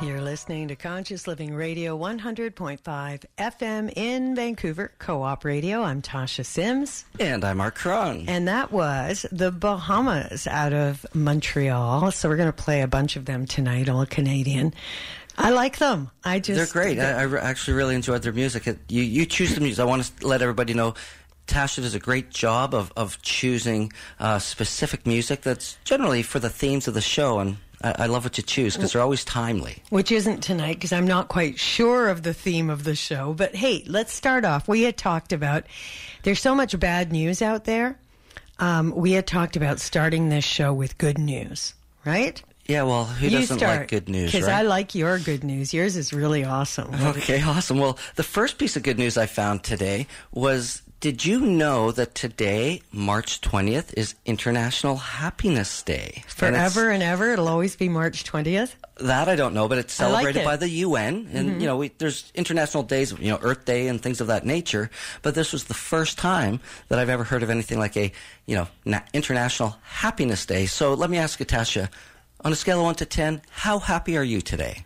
You're listening to Conscious Living Radio 100.5 FM in Vancouver, Co op Radio. I'm Tasha Sims. And I'm Mark Crone. And that was the Bahamas out of Montreal. So we're going to play a bunch of them tonight, all Canadian. I like them. I just. They're great. I, I re- actually really enjoyed their music. You, you choose the music. I want to let everybody know Tasha does a great job of, of choosing uh, specific music that's generally for the themes of the show. And I, I love what you choose because they're always timely. Which isn't tonight because I'm not quite sure of the theme of the show. But hey, let's start off. We had talked about there's so much bad news out there. Um, we had talked about starting this show with good news, right? Yeah, well, who You doesn't start, like good news, Because right? I like your good news. Yours is really awesome. Okay, awesome. Well, the first piece of good news I found today was did you know that today, March 20th, is International Happiness Day? Forever and ever, it'll always be March 20th. That I don't know, but it's I like celebrated it. by the UN, and mm-hmm. you know, we, there's international days, you know, Earth Day and things of that nature. But this was the first time that I've ever heard of anything like a, you know, na- International Happiness Day. So let me ask you, Tasha, on a scale of one to ten, how happy are you today?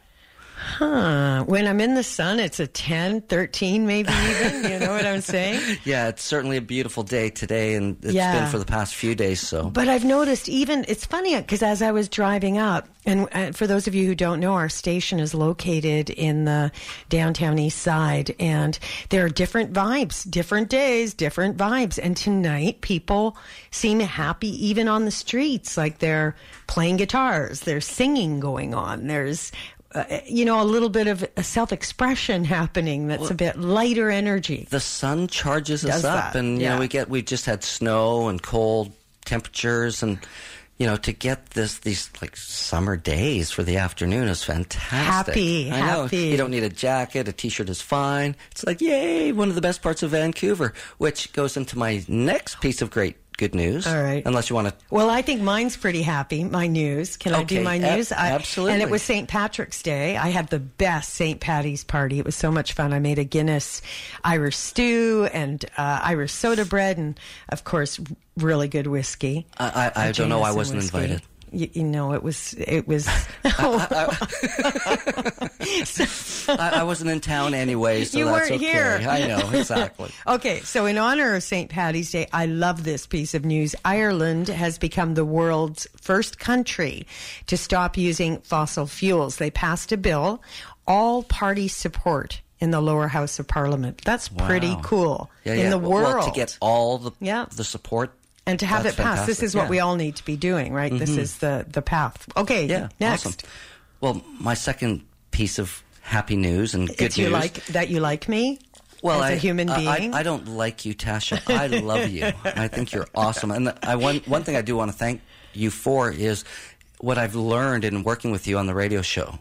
Huh. When I'm in the sun, it's a 10, 13 maybe even. You know what I'm saying? Yeah, it's certainly a beautiful day today, and it's Yeah. been for the past few days. So But I've noticed even, it's funny because as I was driving up, and uh, for those of you who don't know, our station is located in the downtown east side, and there are different vibes, different days, different vibes. And tonight, people seem happy even on the streets, like they're playing guitars, there's singing going on, there's uh, you know, a little bit of a self-expression happening that's a bit lighter energy. the sun charges us up, that, and you yeah. know we get we've just had snow and cold temperatures, and you know to get this these like summer days for the afternoon is fantastic. Happy, I know. happy. You don't need a jacket; a t-shirt is fine. It's like yay, one of the best parts of Vancouver, which goes into my next piece of great good news. All right. unless you want to. Well, I think mine's pretty happy. My news. Can I do my news? I, absolutely. And it was St. Patrick's Day. I had the best St. Patty's party. It was so much fun. I made a Guinness Irish stew and uh, Irish soda bread, and of course, really good whiskey. I don't know. I wasn't whiskey. invited. You, you know, it was it was. Uh, uh, uh, I, I wasn't in town anyway, so You that's weren't okay. here. I know exactly. Okay, so in honor of St. Patty's Day, I love this piece of news. Ireland has become the world's first country to stop using fossil fuels. They passed a bill, all party support in the lower house of parliament. That's pretty cool Yeah, in yeah. the world. well, to get all the Yeah. the support and to have that's it passed. This is what Yeah. Mm-hmm. we all need to be doing, right? This is the, the path. Okay, Yeah, next. awesome. Well, my second piece of happy news and good It's you news. like that you like me well, as I, a human being. I, I don't like you, Tasha. I love you. I think you're awesome. And I one one thing I do want to thank you for is what I've learned in working with you on the radio show.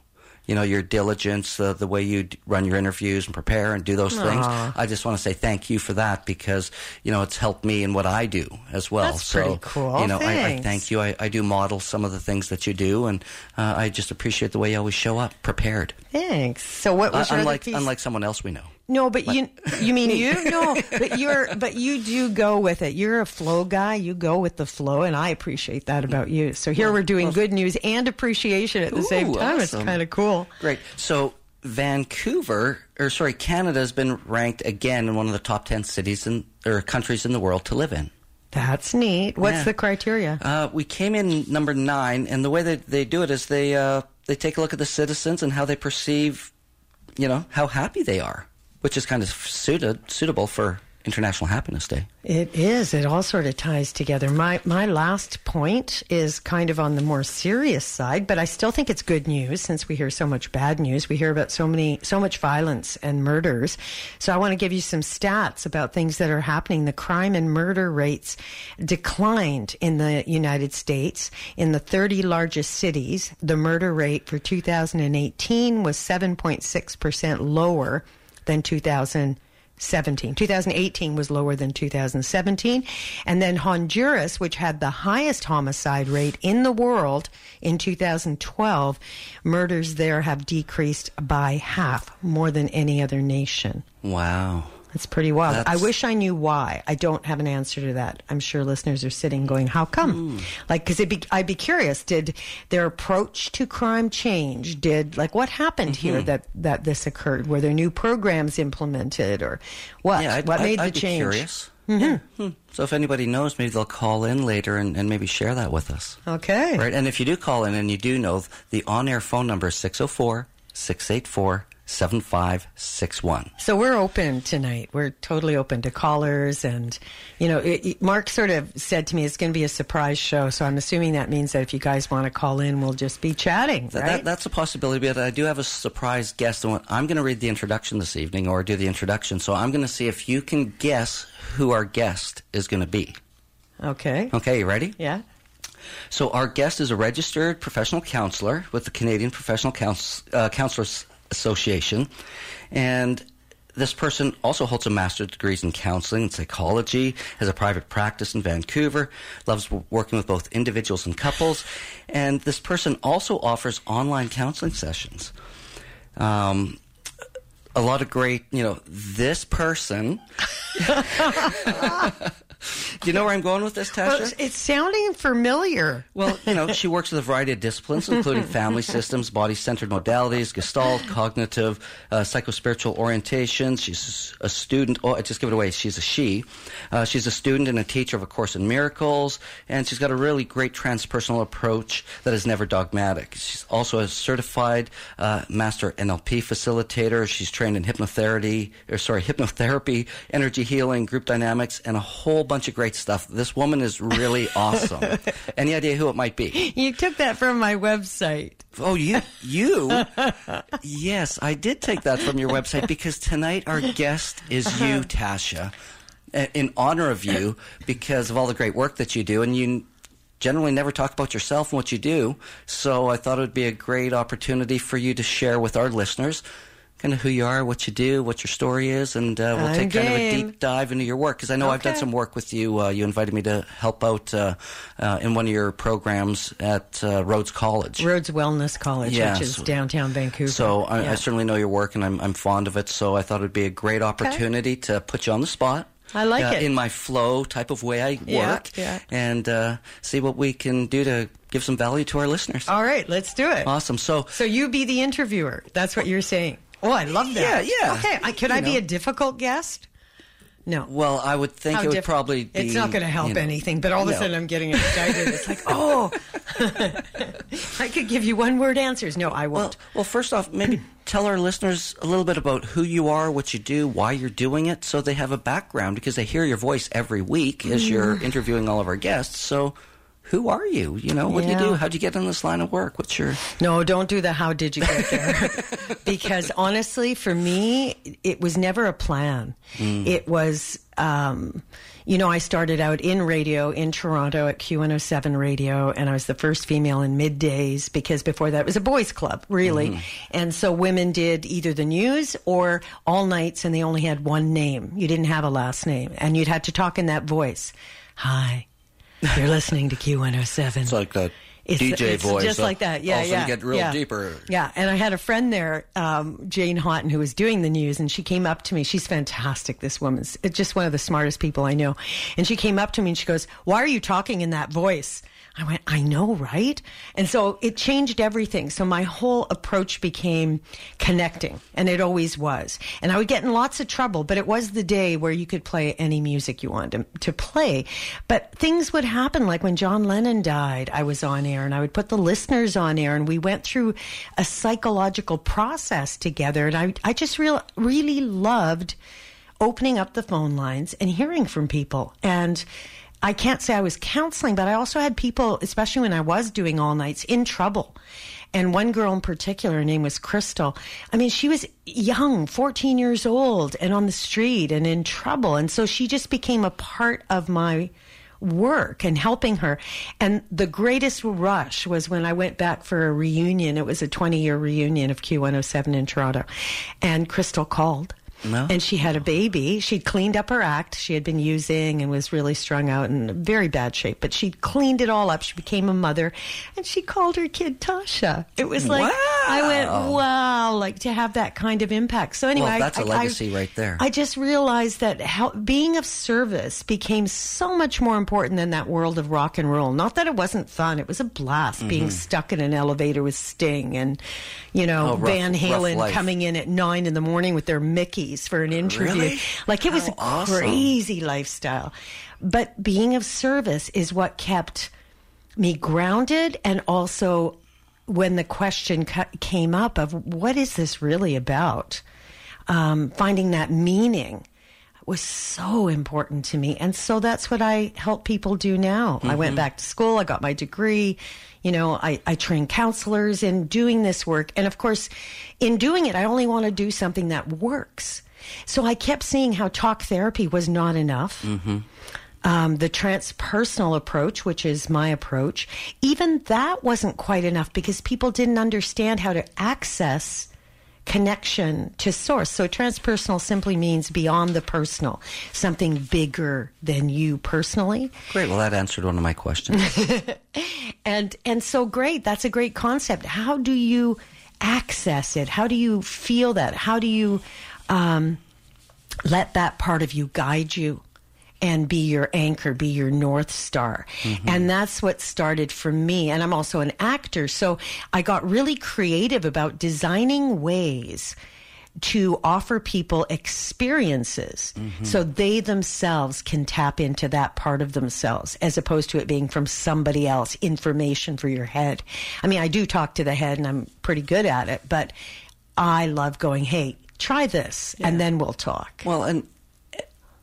You know, your diligence, uh, the way you d- run your interviews and prepare and do those things. I just want to say thank you for that because, you know, it's helped me in what I do as well. That's so, pretty cool. You know, I, I thank you. I, I do model some of the things that you do, and uh, I just appreciate the way you always show up prepared. Thanks. So what was Uh, your unlike, piece? unlike someone else we know. No, but you you mean you? No, but you're but you do go with it. You're a flow guy. You go with the flow, and I appreciate that about you. So here we're doing good news and appreciation at the same time. It's kind of cool. Great. So Vancouver, or sorry, Canada has been ranked again in one of the top ten cities in or countries in the world to live in. That's neat. What's Yeah. the criteria? Uh, we came in number nine, and the way that they do it is they uh, they take a look at the citizens and how they perceive, you know, how happy they are, which is kind of suited suitable for International Happiness Day. It is. It all sort of ties together. My my last point is kind of on the more serious side, but I still think it's good news since we hear so much bad news. We hear about so many so much violence and murders. So I want to give you some stats about things that are happening. The crime and murder rates declined in the United States in the 30 largest cities. The murder rate for 2018 was 7.6% lower than 2017. 2018 was lower than 2017. And then Honduras, which had the highest homicide rate in the world in 2012, murders there have decreased by half, more than any other nation. Wow. That's pretty wild. That's- I wish I knew why. I don't have an answer to that. I'm sure listeners are sitting going, "How come?" Hmm. Like, because be, I'd be curious. Did their approach to crime change? Did like what happened mm-hmm. here that that this occurred? Were there new programs implemented, or what? Yeah, I'd, what I'd- made I'd the be change? curious. Mm-hmm. Yeah. Hmm. So if anybody knows, maybe they'll call in later and, and maybe share that with us. Okay. Right. And if you do call in and you do know, the on air phone number is 604 684 7561. So we're open tonight. We're totally open to callers, and you know, it, it- Mark sort of said to me it's going to be a surprise show. So I'm assuming that means that if you guys want to call in, we'll just be chatting, right? that, that's a possibility, but I do have a surprise guest. and I'm going to read the introduction this evening or do the introduction. So I'm going to see if you can guess who our guest is going to be. okay. Okay, you ready? Yeah. So our guest is a registered professional counselor with the Canadian Professional Couns- uh, Counselors Association, and this person also holds a master's degrees in counseling and psychology, has a private practice in Vancouver, loves working with both individuals and couples, and this person also offers online counseling sessions. Um, a lot of great, you know, this person. Do you know where I'm going with this, Tasha? Well, it's, sounding familiar. Well, you know, she works with a variety of disciplines, including family systems, body centered modalities, gestalt, cognitive, uh, psychospiritual orientations. She's a student. Oh, I just give it away. She's a she. Uh, she's a student and a teacher of A Course in Miracles, and she's got a really great transpersonal approach that is never dogmatic. She's also a certified uh, master NLP facilitator. She's trained in hypnotherapy, or sorry, hypnotherapy, energy healing, group dynamics, and a whole bunch of great stuff. This woman is really awesome. Any idea who it might be? You took that from my website. Oh, you, you? yes, I did take that from your website because tonight our guest is you, Tasha, uh, in honor of you because of all the great work that you do, and you generally never talk about yourself and what you do. So I thought it would be a great opportunity for you to share with our listeners. Kind of who you are, what you do, what your story is, and uh, we'll I'm take kind of a deep dive into your work because I know I've done some work with you. Uh, you invited me to help out uh, uh, in one of your programs at uh, Rhodes College. Rhodes Wellness College, Yeah, which is so- downtown Vancouver. So I, Yeah. I certainly know your work, and I'm I'm fond of it. So I thought it'd be a great opportunity to put you on the spot. I like uh, it. in my flow type of way I work, yeah. and uh, see what we can do to give some value to our listeners. All right, let's do it. Awesome. So So you be the interviewer. That's what you're saying. Oh, I love that. Yeah, yeah. Okay, I, could You I be a difficult guest? No. well, I would think How it would diff- probably be. It's not going to help you know, anything, but all of a sudden I'm getting excited. It's like, oh, I could give you one word answers. No, I won't. well, first off, maybe tell our listeners a little bit about who you are, what you do, why you're doing it, so they have a background because they hear your voice every week as you're Mm-hmm. interviewing all of our guests. So, who are you? You know, what do you do? How'd you get in this line of work? What's your No, don't do the how did you get there. because honestly, for me, it was never a plan. It was, um, you know, I started out in radio in Toronto at Q107 radio, and I was the first female in middays because before that it was a boys' club, really. And so women did either the news or all nights, and they only had one name. You didn't have a last name, and you'd have to talk in that voice. Hi, you're listening to Q107. It's like that It's- DJ it's voice. just uh, like that. Yeah, all of a yeah. you get real yeah. deeper. Yeah, and I had a friend there, um, Jane Hawtin, who was doing the news, and she came up to me. She's fantastic. This woman's just one of the smartest people I know. And she came up to me and she goes, "Why are you talking in that voice?" I went, "I know, right?" And so it changed everything. So my whole approach became connecting, and it always was. And I would get in lots of trouble, but it was the day where you could play any music you wanted to, to play. But things would happen, like when John Lennon died, I was on air, and I would put the listeners on air, and we went through a psychological process together. And I, I just real, really loved opening up the phone lines and hearing from people. And I can't say I was counseling, but I also had people, especially when I was doing all nights, in trouble. And one girl in particular, her name was Crystal. I mean, she was young, 14 years old, and on the street and in trouble. And so she just became a part of my work and helping her. And the greatest rush was when I went back for a reunion. It was a 20 year reunion of Q107 in Toronto. And Crystal called. No. And she had a baby. She'd cleaned up her act. She had been using and was really strung out and in very bad shape. But she'd cleaned it all up. She became a mother, and she called her kid Tasha. It was like, I went, wow, like to have that kind of impact. So anyway, Well, that's a a legacy right there. I just realized that how, being of service became so much more important than that world of rock and roll. Not that it wasn't fun; it was a blast being stuck in an elevator with Sting and you know Mm-hmm. Oh, rough- Van Halen coming in at nine in the morning with their For an interview. Really? Like it was How a awesome. crazy lifestyle. But being of service is what kept me grounded and also when the question cu- came up of what is this really about um, finding that meaning was so important to me and so that's what i help people do now i went back to school i got my degree you know I, I train counselors in doing this work and of course in doing it i only want to do something that works so i kept seeing how talk therapy was not enough um, the transpersonal approach, which is my approach, even that wasn't quite enough because people didn't understand how to access connection to source. So transpersonal simply means beyond the personal, something bigger than you personally. Great. Well, that answered one of my questions. And and so great, that's a great concept. How do you access it? How do you feel that? How do you um, let that part of you guide you and be your anchor, be your north star. And that's what started for me. And I'm also an actor, so I got really creative about designing ways to offer people experiences so they themselves can tap into that part of themselves as opposed to it being from somebody else information for your head. I mean, I do talk to the head and I'm pretty good at it, but I love going, "Hey, try this and then we'll talk." Well, and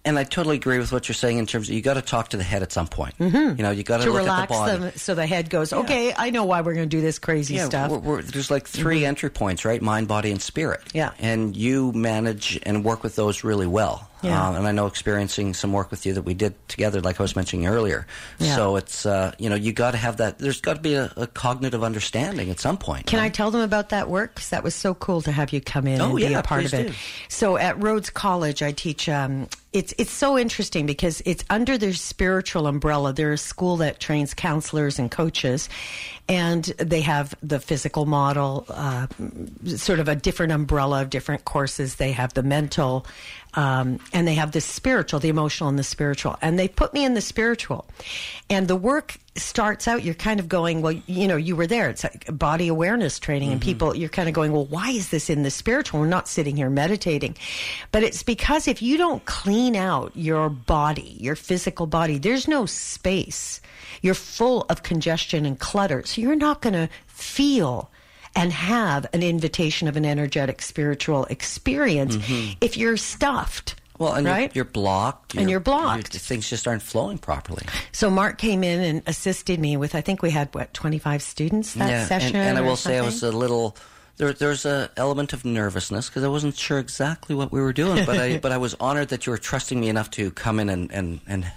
and I totally agree with what you're saying in terms of you got to talk to the head at some point. Mm-hmm. You know, you got to look relax at the body. them so the head goes, okay, I know why we're going to do this crazy Yeah, stuff. We're, we're, there's like 3 mm-hmm. entry points, right? Mind, body, and spirit. Yeah. And you manage and work with those really well. Yeah. Um, and I know experiencing some work with you that we did together, like I was mentioning earlier. Yeah. So it's, uh, you know, you got to have that, there's got to be a, a cognitive understanding at some point. Can I tell them about that work? Because that was so cool to have you come in Oh, and be yeah, a part of it. do. So at Rhodes College, I teach. Um, it's it's so interesting because it's under their spiritual umbrella. They're a school that trains counselors and coaches, and they have the physical model, uh, sort of a different umbrella of different courses. They have the mental, um, and they have the spiritual, the emotional, and the spiritual. And they put me in the spiritual, and the work starts out. You're kind of going, well, you know, you were there. It's like body awareness training, and mm-hmm. people, you're kind of going, well, why is this in the spiritual? We're not sitting here meditating, but it's because if you don't clean out your body, your physical body, there's no space. You're full of congestion and clutter, so you're not going to feel and have an invitation of an energetic spiritual experience mm-hmm. if you're stuffed. Well, and right? you're, you're blocked. And you're blocked. things just aren't flowing properly. So Mark came in and assisted me with. I think we had what twenty five students that session. And, and I will say I was a little. There, there's a element of nervousness because I wasn't sure exactly what we were doing, but I but I was honored that you were trusting me enough to come in and and, and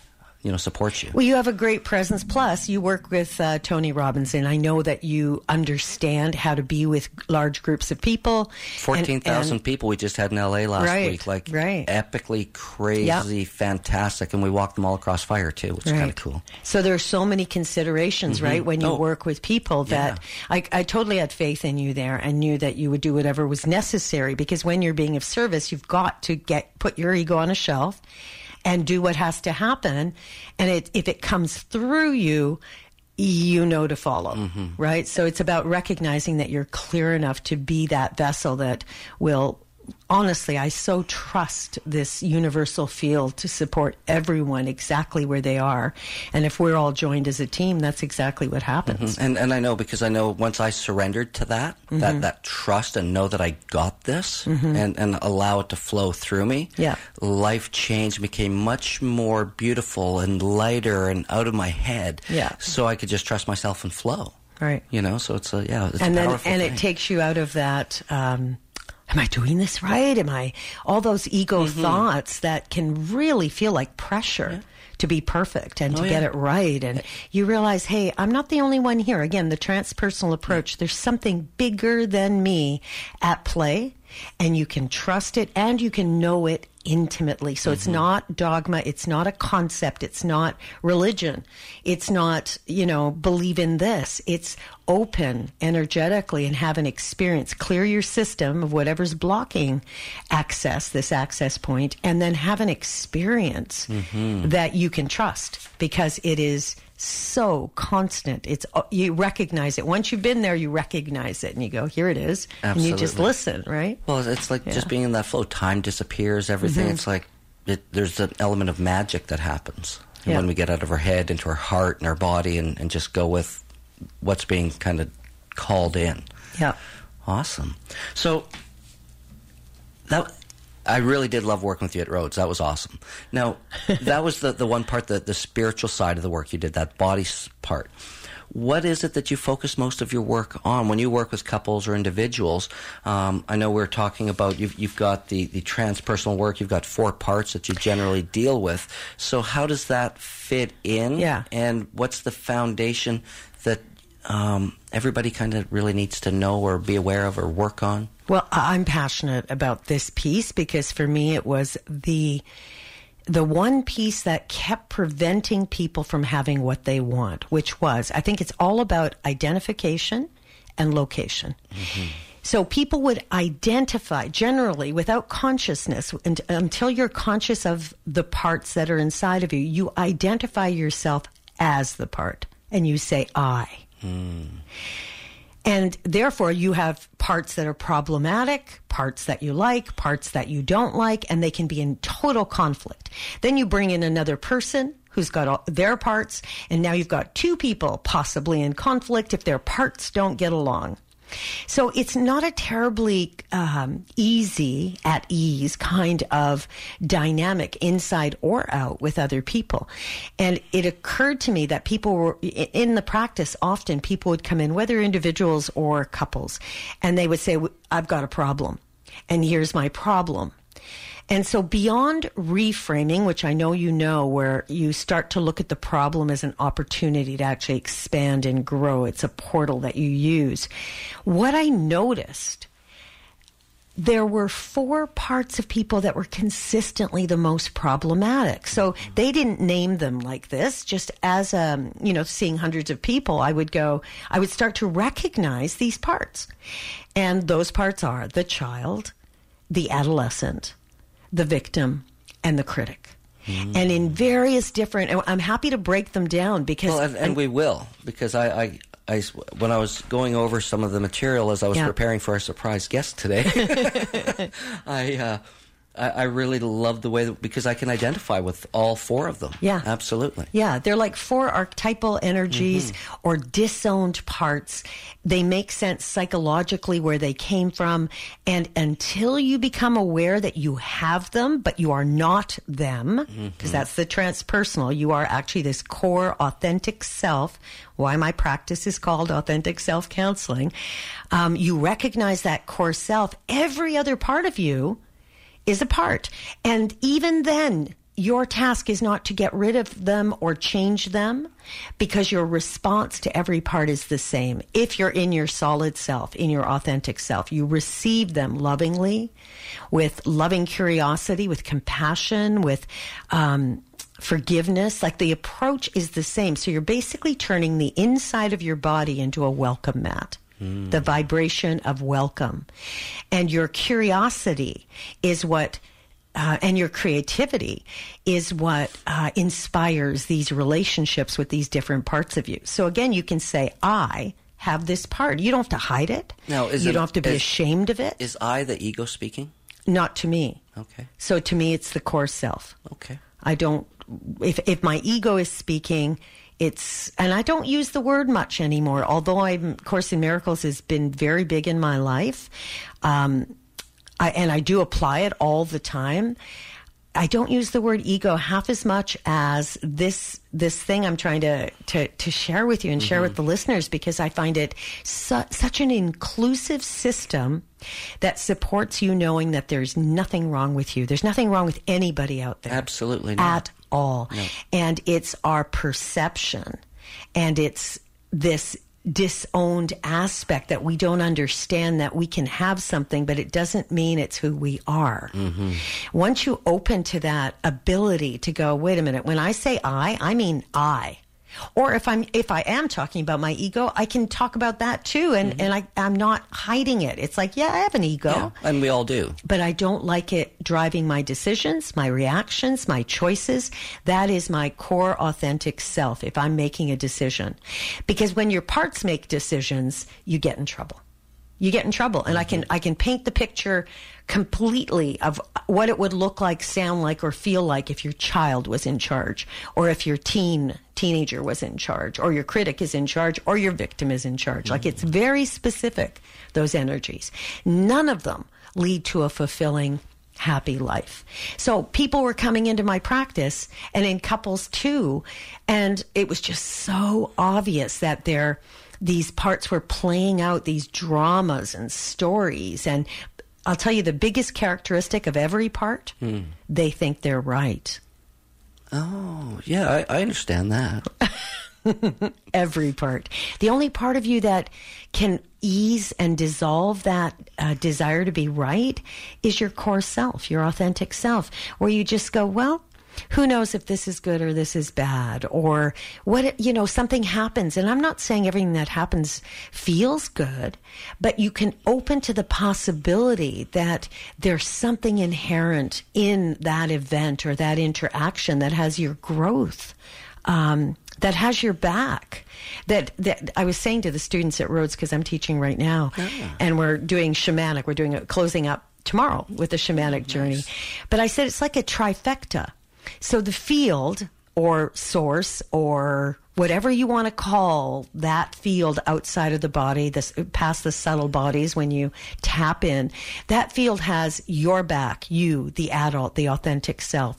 you know support you. Well, you have a great presence. Plus, you work with uh, Tony Robbins. I know that you understand how to be with large groups of people. Fourteen thousand people we just had in L.A. last Right, week, like right. epically crazy, fantastic, and we walked them all across fire too, which is kind of cool. So there are so many considerations, right, when you Oh, work with people that I, I totally had faith in you there and knew that you would do whatever was necessary because when you're being of service, you've got to get put your ego on a shelf and do what has to happen. And it, if it comes through you, you know to follow, Mm-hmm. right? So it's about recognizing that you're clear enough to be that vessel that will honestly, I so trust this universal field to support everyone exactly where they are. And if we're all joined as a team, that's exactly what happens. And and I know because I know once I surrendered to that Mm-hmm. that that trust and know that I got this and and allow it to flow through me. Yeah. life changed, became much more beautiful and lighter and out of my head. Yeah. so I could just trust myself and flow. Right. You know, so it's a yeah, it's and then powerful and thing. it takes you out of that um am i doing this right? Am i all those ego Mm-hmm. thoughts that can really feel like pressure to be perfect and to Oh, get yeah. it right. And you realize hey i'm not the only one here. Again the transpersonal approach there's something bigger than me at play and you can trust it and you can know it intimately. So it's mm-hmm. not dogma. It's not a concept. It's not religion. It's not, you know, believe in this. It's open energetically and have an experience. Clear your system of whatever's blocking access, this access point, and then have an experience mm-hmm. that you can trust because it is so constant. It's uh, you recognize it once you've been there. You recognize it, and you go, "Here it is," and you just listen, right? Well, it's like Yeah. just being in that flow. Time disappears. Everything. Mm-hmm. It's like it, there's an element of magic that happens And Yeah. when we get out of our head into our heart and our body, and, and just go with what's being kind of called in. Yeah. Awesome. So that I really did love working with you at Rhodes. That was awesome. Now, that was the, the one part, the, the spiritual side of the work you did, that body part. What is it that you focus most of your work on when you work with couples or individuals? Um, I know we're talking about you've, you've got the, the transpersonal work, you've got four parts that you generally deal with. So, how does that fit in? Yeah. And what's the foundation that um, everybody kind of really needs to know or be aware of or work on? Well, I'm passionate about this piece because for me it was the the one piece that kept preventing people from having what they want, which was I think it's all about identification and location. Mm-hmm. So people would identify generally without consciousness and, until you're conscious of the parts that are inside of you, you identify yourself as the part and you say I. Hmm. And therefore, you have parts that are problematic, parts that you like, parts that you don't like, and they can be in total conflict. Then you bring in another person who's got all their parts, and now you've got two people possibly in conflict if their parts don't get along. So it's not a terribly um, easy, at ease kind of dynamic inside or out with other people. And it occurred to me that people were in the practice, often people would come in, whether individuals or couples, and they would say, I've got a problem, and here's my problem. And so beyond reframing, which I know you know, where you start to look at the problem as an opportunity to actually expand and grow, it's a portal that you use. What I noticed, there were four parts of people that were consistently the most problematic. So they didn't name them like this. Just as, um, you know, seeing hundreds of people, I would go, I would start to recognize these parts. And those parts are the child, the adolescent, the victim, and the critic. And in various different, and I'm happy to break them down because Well, and, and we will because I, I, I, when I was going over some of the material as I was Yeah. preparing for our surprise guest today, I, uh, I, I really love the way that, because I can identify with all four of them. Yeah. absolutely. Yeah, they're like four archetypal energies or disowned parts. They make sense psychologically where they came from. And until you become aware that you have them, but you are not them, because that's the transpersonal, you are actually this core authentic self. Why my practice is called authentic self counseling. Um, you recognize that core self. Every other part of you is a part. And even then, your task is not to get rid of them or change them because your response to every part is the same. If you're in your solid self, in your authentic self, you receive them lovingly, with loving curiosity, with compassion, with, um, forgiveness. Like the approach is the same. So you're basically turning the inside of your body into a welcome mat the vibration of welcome. And your curiosity is what, uh, and your creativity is what uh, inspires these relationships with these different parts of you. So again, you can say, I have this part. You don't have to hide it. No, is you it- don't have to be is- ashamed of it. Is I the ego speaking? Not to me. Okay, So to me, it's the core self. okay. I don't, if, if my ego is speaking, it's, and I don't use the word much anymore, although I'm, Course in Miracles has been very big in my life. Um, I, and I do apply it all the time. I don't use the word ego half as much as this this thing I'm trying to to, to share with you and share with mm-hmm. the listeners because I find it su- such an inclusive system that supports you knowing that there's nothing wrong with you. There's nothing wrong with anybody out there. Absolutely not. At all. And it's our perception and it's this disowned aspect that we don't understand that we can have something, but it doesn't mean it's who we are. Mm-hmm. Once you open to that ability to go, wait a minute, when I say I, I mean I. Or if I'm if I am talking about my ego, I can talk about that too, and mm-hmm. and I I'm not hiding it. It's like yeah, I have an ego, yeah, and we all do, but I don't like it driving my decisions, my reactions, my choices. That is my core authentic self. If I'm making a decision, because when your parts make decisions, you get in trouble you get in trouble and mm-hmm. i can i can paint the picture completely of what it would look like sound like or feel like if your child was in charge or if your teen teenager was in charge or your critic is in charge or your victim is in charge mm-hmm. like it's very specific those energies none of them lead to a fulfilling happy life. So people were coming into my practice and in couples too and it was just so obvious that they're these parts were playing out these dramas and stories. And I'll tell you the biggest characteristic of every part, mm. they think they're right. Oh, yeah, I, I understand that. every part. The only part of you that can ease and dissolve that uh, desire to be right is your core self, your authentic self, where you just go, well, who knows if this is good or this is bad or what you know something happens and i'm not saying everything that happens feels good but you can open to the possibility that there's something inherent in that event or that interaction that has your growth um, that has your back. That that I was saying to the students at Rhodes because I'm teaching right now, ah. and we're doing shamanic. We're doing a closing up tomorrow with the shamanic nice. journey. But I said it's like a trifecta. So the field or source or whatever you want to call that field outside of the body, this past the subtle bodies when you tap in, that field has your back, you, the adult, the authentic self,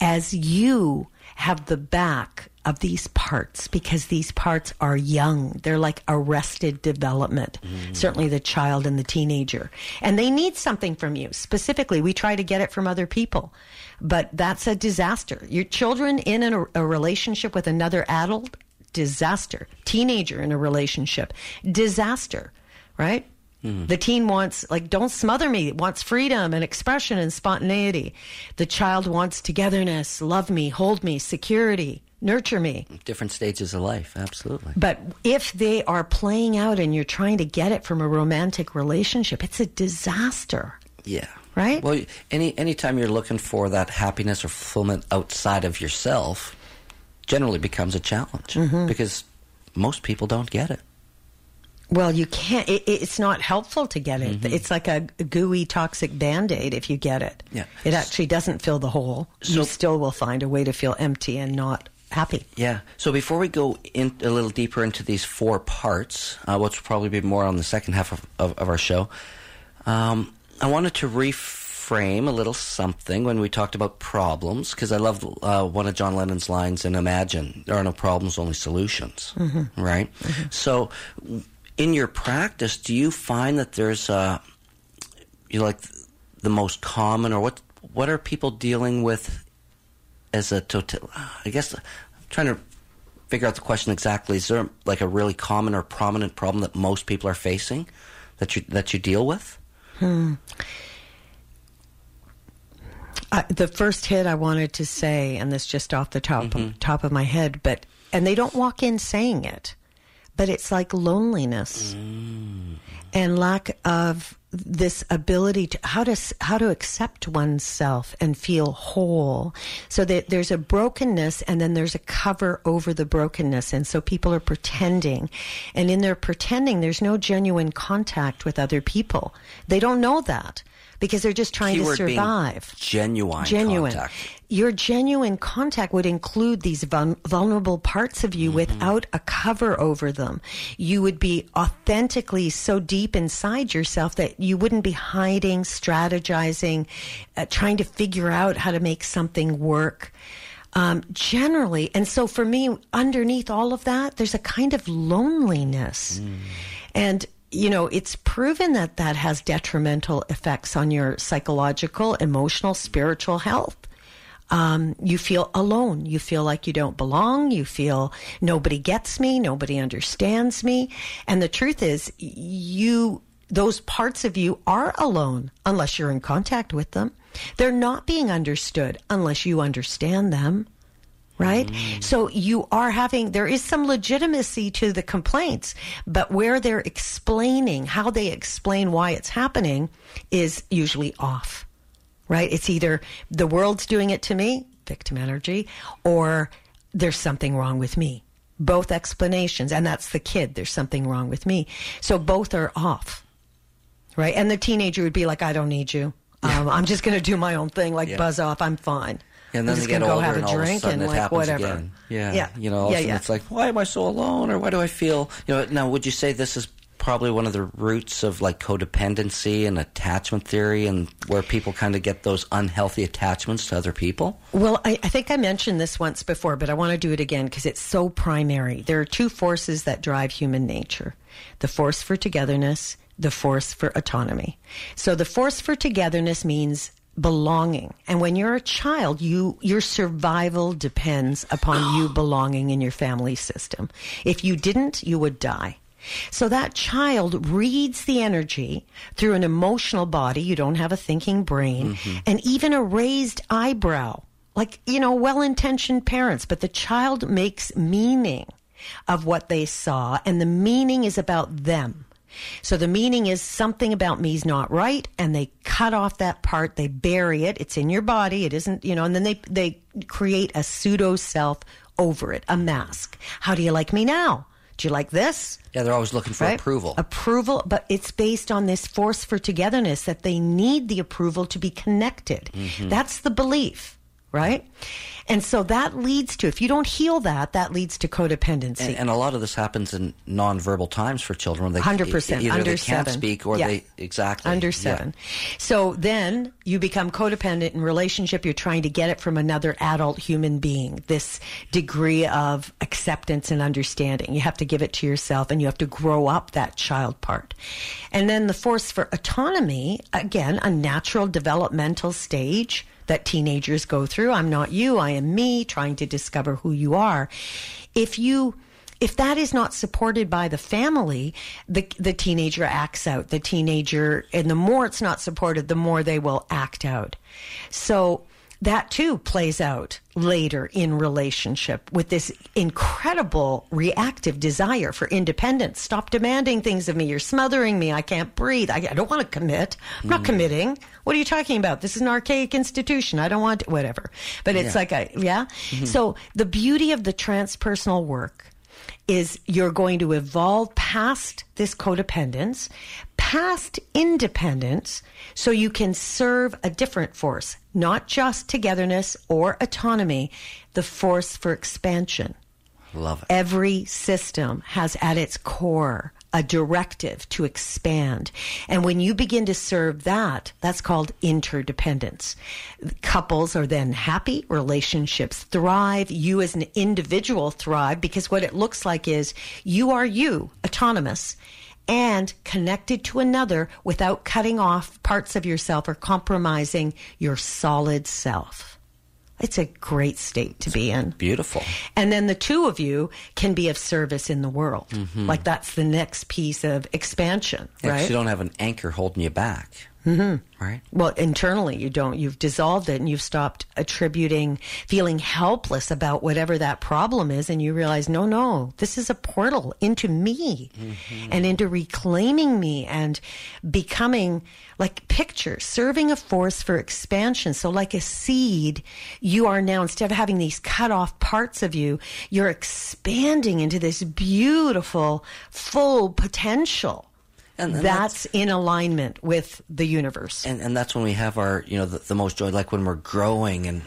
as you have the back of these parts because these parts are young. They're like arrested development, mm. certainly the child and the teenager. And they need something from you. Specifically, we try to get it from other people but that's a disaster. Your children in a, a relationship with another adult, disaster. Teenager in a relationship, disaster, right? Mm. The teen wants, like, don't smother me, wants freedom and expression and spontaneity. The child wants togetherness, love me, hold me, security, nurture me. Different stages of life, absolutely. But if they are playing out and you're trying to get it from a romantic relationship, it's a disaster. Yeah right? Well, any anytime you're looking for that happiness or fulfillment outside of yourself, generally becomes a challenge mm-hmm. because most people don't get it. Well, you can't. It, it's not helpful to get it. Mm-hmm. It's like a gooey, toxic band aid if you get it. Yeah. It actually doesn't fill the hole. So, you still will find a way to feel empty and not happy. Yeah. So before we go in a little deeper into these four parts, uh, which will probably be more on the second half of, of, of our show, um, I wanted to reframe a little something when we talked about problems because I love uh, one of John Lennon's lines in Imagine there are no problems, only solutions. Mm-hmm. Right? Mm-hmm. So, in your practice, do you find that there's uh, you like the most common or what what are people dealing with as a total? I guess I'm trying to figure out the question exactly. Is there like a really common or prominent problem that most people are facing that you that you deal with? Hmm. Uh, the first hit I wanted to say, and this just off the top mm-hmm. of, top of my head, but and they don't walk in saying it, but it's like loneliness mm. and lack of this ability to how to how to accept oneself and feel whole. So that there's a brokenness and then there's a cover over the brokenness. And so people are pretending. And in their pretending there's no genuine contact with other people. They don't know that because they're just trying Keyword to survive. genuine, genuine. Contact. Your genuine contact would include these vulnerable parts of you mm-hmm. without a cover over them. You would be authentically so deep inside yourself that you wouldn't be hiding, strategizing, uh, trying to figure out how to make something work. Um, generally, and so for me, underneath all of that, there's a kind of loneliness. Mm. And you know, it's proven that that has detrimental effects on your psychological, emotional, spiritual health. um, you feel alone. You feel like you don't belong. You feel nobody gets me. Nobody understands me. And the truth is, you, those parts of you are alone unless you're in contact with them. They're not being understood unless you understand them. Right? Mm. So you are having, there is some legitimacy to the complaints, but where they're explaining, how they explain why it's happening is usually off right? It's either the world's doing it to me, victim energy, or there's something wrong with me. Both explanations, and that's the kid, there's something wrong with me. So both are off, right? And the teenager would be like, I don't need you. Um, I'm just going to do my own thing, like yeah. buzz off. I'm fine. And then they get older, and all of a sudden it like happens whatever. again. Yeah, yeah. You know, all yeah, of a sudden yeah. it's like, why am I so alone, or why do I feel? You know, now would you say this is probably one of the roots of like codependency and attachment theory and where people kind of get those unhealthy attachments to other people? Well, I, I think I mentioned this once before, but I want to do it again because it's so primary. There are two forces that drive human nature the force for togetherness, the force for autonomy. So the force for togetherness means belonging. And when you're a child, you your survival depends upon you belonging in your family system. If you didn't, you would die. So that child reads the energy through an emotional body. You don't have a thinking brain mm-hmm. and even a raised eyebrow. Like, you know, well intentioned parents, but the child makes meaning of what they saw and the meaning is about them. So the meaning is something about me is not right, and they cut off that part, they bury it, it's in your body, it isn't, you know, and then they they create a pseudo self over it, a mask. How do you like me now? Do you like this? Yeah, they're always looking for right? approval. Approval, but it's based on this force for togetherness that they need the approval to be connected. Mm-hmm. That's the belief, right? And so that leads to, if you don't heal that, that leads to codependency. And, and a lot of this happens in nonverbal times for children. They, 100%. Either under they can't seven. speak or yeah. they, exactly. Under seven. Yeah. So then you become codependent in relationship. You're trying to get it from another adult human being, this degree of acceptance and understanding. You have to give it to yourself and you have to grow up that child part. And then the force for autonomy, again, a natural developmental stage that teenagers go through. I'm not you, I am me, trying to discover who you are. If you if that is not supported by the family, the the teenager acts out. The teenager, and the more it's not supported, the more they will act out. So that too plays out later in relationship with this incredible reactive desire for independence. Stop demanding things of me. You're smothering me. I can't breathe. I, I don't want to commit. I'm not mm. committing. What are you talking about? This is an archaic institution. I don't want to, whatever. But it's yeah. like a, yeah. Mm-hmm. So the beauty of the transpersonal work is you're going to evolve past this codependence, past independence, so you can serve a different force, not just togetherness or autonomy, the force for expansion. Love it. Every system has at its core a directive to expand. And when you begin to serve that, that's called interdependence. Couples are then happy, relationships thrive, you as an individual thrive because what it looks like is you are you, autonomous and connected to another without cutting off parts of yourself or compromising your solid self. It's a great state to be in. Beautiful. And then the two of you can be of service in the world. Mm-hmm. Like that's the next piece of expansion, yeah, right? You don't have an anchor holding you back. Mm-hmm. Right. Well, internally, you don't. You've dissolved it and you've stopped attributing, feeling helpless about whatever that problem is. And you realize, no, no, this is a portal into me mm-hmm. and into reclaiming me and becoming like picture, serving a force for expansion. So, like a seed, you are now, instead of having these cut off parts of you, you're expanding into this beautiful, full potential and, and that's, that's, in alignment with the universe. And, and that's when we have our, you know, the, the most joy, like when we're growing and,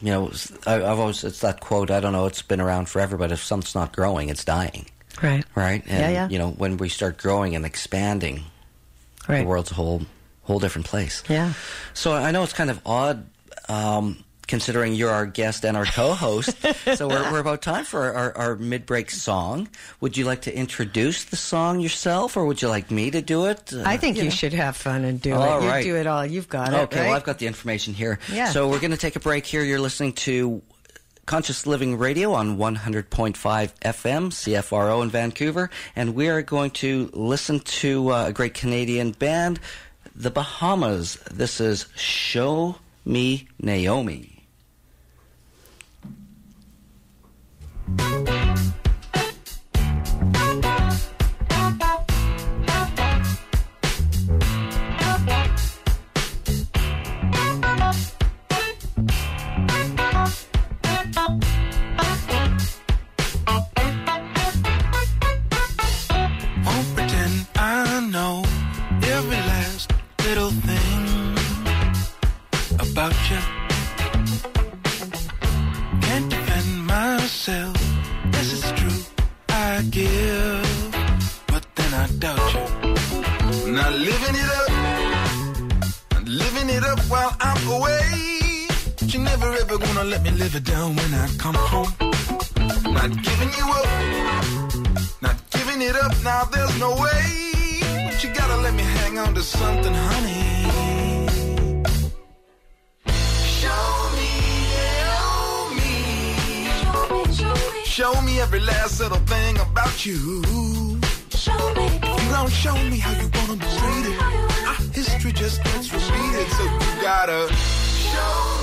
you know, I, have always, it's that quote, I don't know, it's been around forever, but if something's not growing, it's dying. Right. Right? And, yeah, yeah. you know, when we start growing and expanding, right. the world's a whole, whole different place. Yeah. So I know it's kind of odd, um, considering you're our guest and our co-host. so we're, we're about time for our, our mid-break song. Would you like to introduce the song yourself, or would you like me to do it? Uh, I think you, know. should have fun and do All it. You do it all. You've got it. Okay, right? well, I've got the information here. Yeah. So we're going to take a break here. You're listening to Conscious Living Radio on 100.5 FM, CFRO in Vancouver, and we are going to listen to uh, a great Canadian band, the Bahamas. This is Show Me Naomi. Won't Not living it up, not living it up while I'm away. But you're never ever gonna let me live it down when I come home. Not giving you up. Not giving it up now, there's no way. But you gotta let me hang on to something, honey. Show me, show me. Show me every last little thing about you. If you don't show me how you wanna be treated, our history just gets repeated. So you gotta show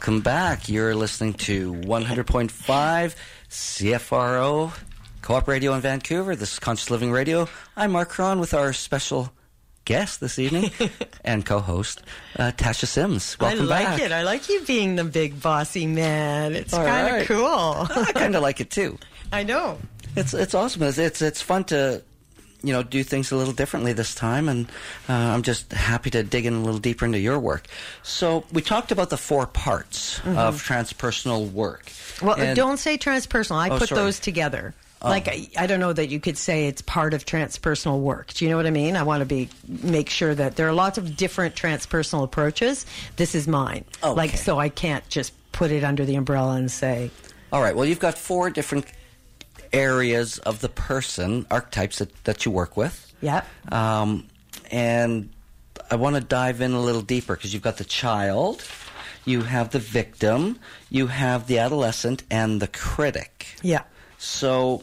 Welcome back. You're listening to 100.5 CFRO Co-op Radio in Vancouver. This is Conscious Living Radio. I'm Mark Cron with our special guest this evening and co-host uh, Tasha Sims. Welcome back. I like back. it. I like you being the big bossy man. It's kind of right. cool. I kind of like it too. I know. It's it's awesome. It's it's, it's fun to you know do things a little differently this time, and uh, I'm just happy to dig in a little deeper into your work. So we talked about the four parts of transpersonal work. Mm-hmm. Well, And- don't say transpersonal. I Oh, put sorry. those together. Like I, I don't know that you could say it's part of transpersonal work. Do you know what I mean? I want to be make sure that there are lots of different transpersonal approaches. This is mine. Okay. Like so I can't just put it under the umbrella and say All right. Well, you've got four different areas of the person archetypes that, that you work with. Yep. Um, and I want to dive in a little deeper because you've got the child, you have the victim, you have the adolescent, and the critic. Yeah. So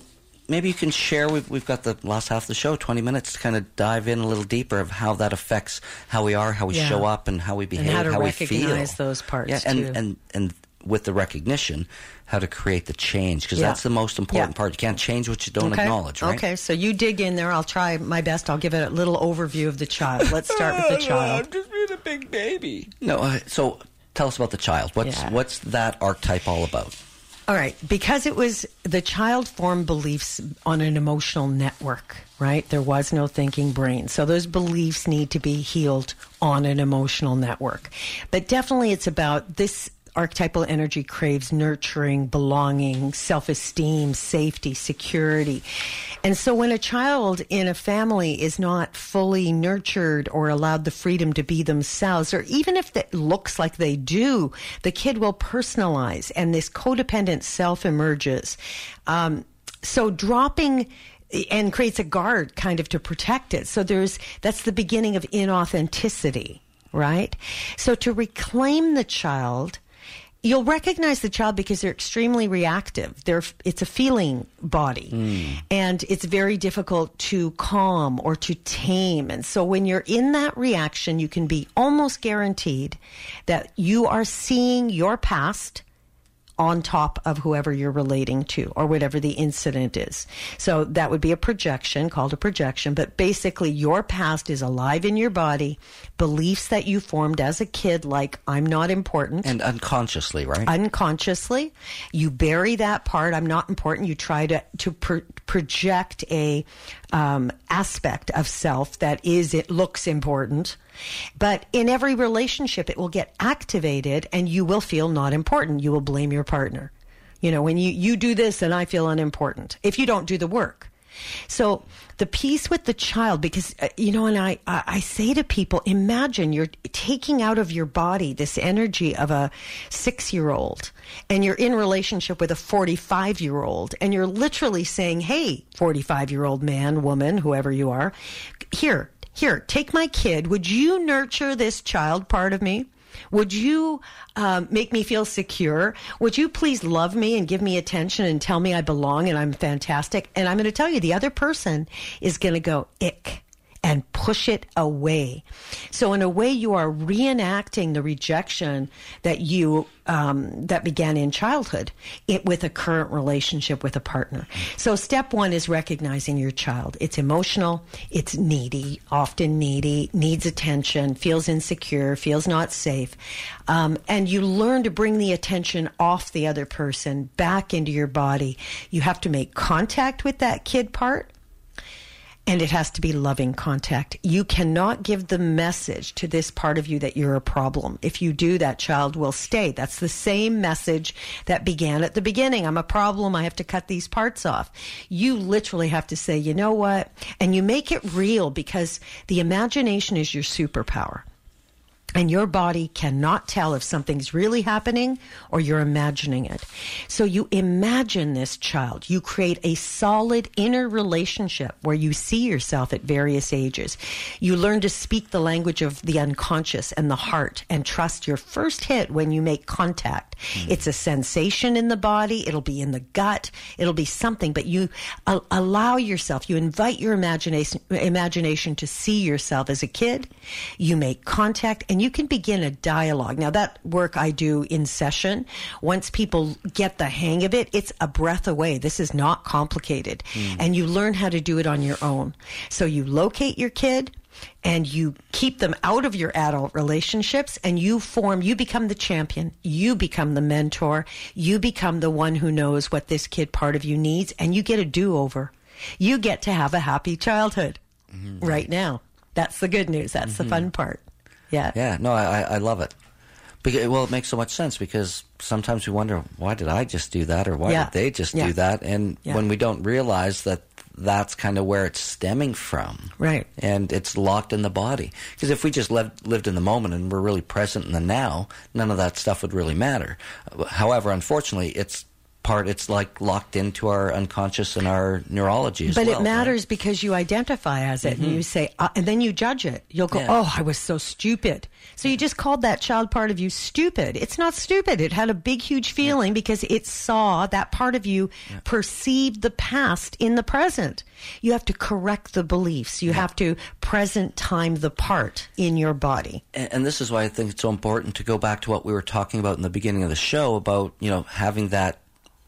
maybe you can share. We've, we've got the last half of the show, 20 minutes, to kind of dive in a little deeper of how that affects how we are, how we Yeah. show up, and how we behave, and how to we feel. recognize those parts, Yeah, and, too. and, and with the recognition, how to create the change, because Yeah. that's the most important Yeah. part. You can't change what you don't okay. acknowledge, right? Okay, so you dig in there. I'll try my best. I'll give it a little overview of the child. Let's start with the child. I'm just being a big baby. No, uh, so tell us about the child. What's Yeah. what's that archetype all about? All right, because it was the child formed beliefs on an emotional network, right? There was no thinking brain. So those beliefs need to be healed on an emotional network. But definitely it's about this archetypal energy craves nurturing, belonging, self esteem, safety, security. And so when a child in a family is not fully nurtured or allowed the freedom to be themselves, or even if it looks like they do, the kid will personalize and this codependent self emerges. Um, so dropping and creates a guard kind of to protect it. So there's that's the beginning of inauthenticity, right? So to reclaim the child, you'll recognize the child because they're extremely reactive. They're it's a feeling body, mm. and it's very difficult to calm or to tame. And so when you're in that reaction, you can be almost guaranteed that you are seeing your past on top of whoever you're relating to or whatever the incident is. So that would be a projection called a projection, but basically your past is alive in your body, beliefs that you formed as a kid like I'm not important And unconsciously, right? unconsciously. You bury that part. I'm not important. You try to to pro- project a um, aspect of self that is it looks important. But in every relationship, it will get activated, and you will feel not important. You will blame your partner. You know, when you you do this, and I feel unimportant. If you don't do the work. So the piece with the child, because uh, you know, and I, I say to people, imagine you're taking out of your body this energy of a six year old, and you're in relationship with a forty five year old, and you're literally saying, "Hey, forty five year old man, woman, whoever you are, here, here, take my kid. Would you nurture this child part of me?" Would you um, make me feel secure? Would you please love me and give me attention and tell me I belong and I'm fantastic? And I'm going to tell you, the other person is going to go, ick and push it away. So in a way, you are reenacting the rejection that you um, that began in childhood it, with a current relationship with a partner. So step one is recognizing your child. It's emotional. It's needy, often needy, needs attention, feels insecure, feels not safe, um, and you learn to bring the attention off the other person back into your body. You have to make contact with that kid part and it has to be loving contact. You cannot give the message to this part of you that you're a problem. If you do, that child will stay. That's the same message that began at the beginning. I'm a problem. I have to cut these parts off. You literally have to say, you know what? And you make it real because the imagination is your superpower. And your body cannot tell if something's really happening or you're imagining it. So you imagine this child. You create a solid inner relationship where you see yourself at various ages. You learn to speak the language of the unconscious and the heart and trust your first hit when you make contact. Mm. It's a sensation in the body. It'll be in the gut. It'll be something, but you allow yourself, you invite your imagination, imagination to see yourself as a kid. You make contact and you can begin a dialogue. Now that work I do in session, once people get the hang of it, it's a breath away. This is not complicated. Mm. And you learn how to do it on your own. So you locate your kid and you keep them out of your adult relationships and you form you become the champion you become the mentor you become the one who knows what this kid part of you needs and you get a do-over you get to have a happy childhood mm-hmm. right now that's the good news that's the mm-hmm. fun part yeah Yeah, no, I, I- I love it. Because, well, it makes so much sense because sometimes we wonder, why did I just do that, or why Yeah. did they just Yeah. do that? And Yeah. when we don't realize that that's kind of where it's stemming from, Right. And it's locked in the body. Because if we just lived, lived in the moment and we're really present in the now, none of that stuff would really matter. However, unfortunately, it's part. It's like locked into our unconscious and our neurology as But well. it right? matters because you identify as it and you say, uh, and then you judge it. You'll go, Mm-hmm. Yeah. oh, I was so stupid. So you just called that child part of you stupid. It's not stupid. It had a big, huge feeling because it saw that part of you perceived the past in the present. You have to correct the beliefs. You have to present time the part in your body. and, and this is why I think it's so important to go back to what we were talking about in the beginning of the show about you know having that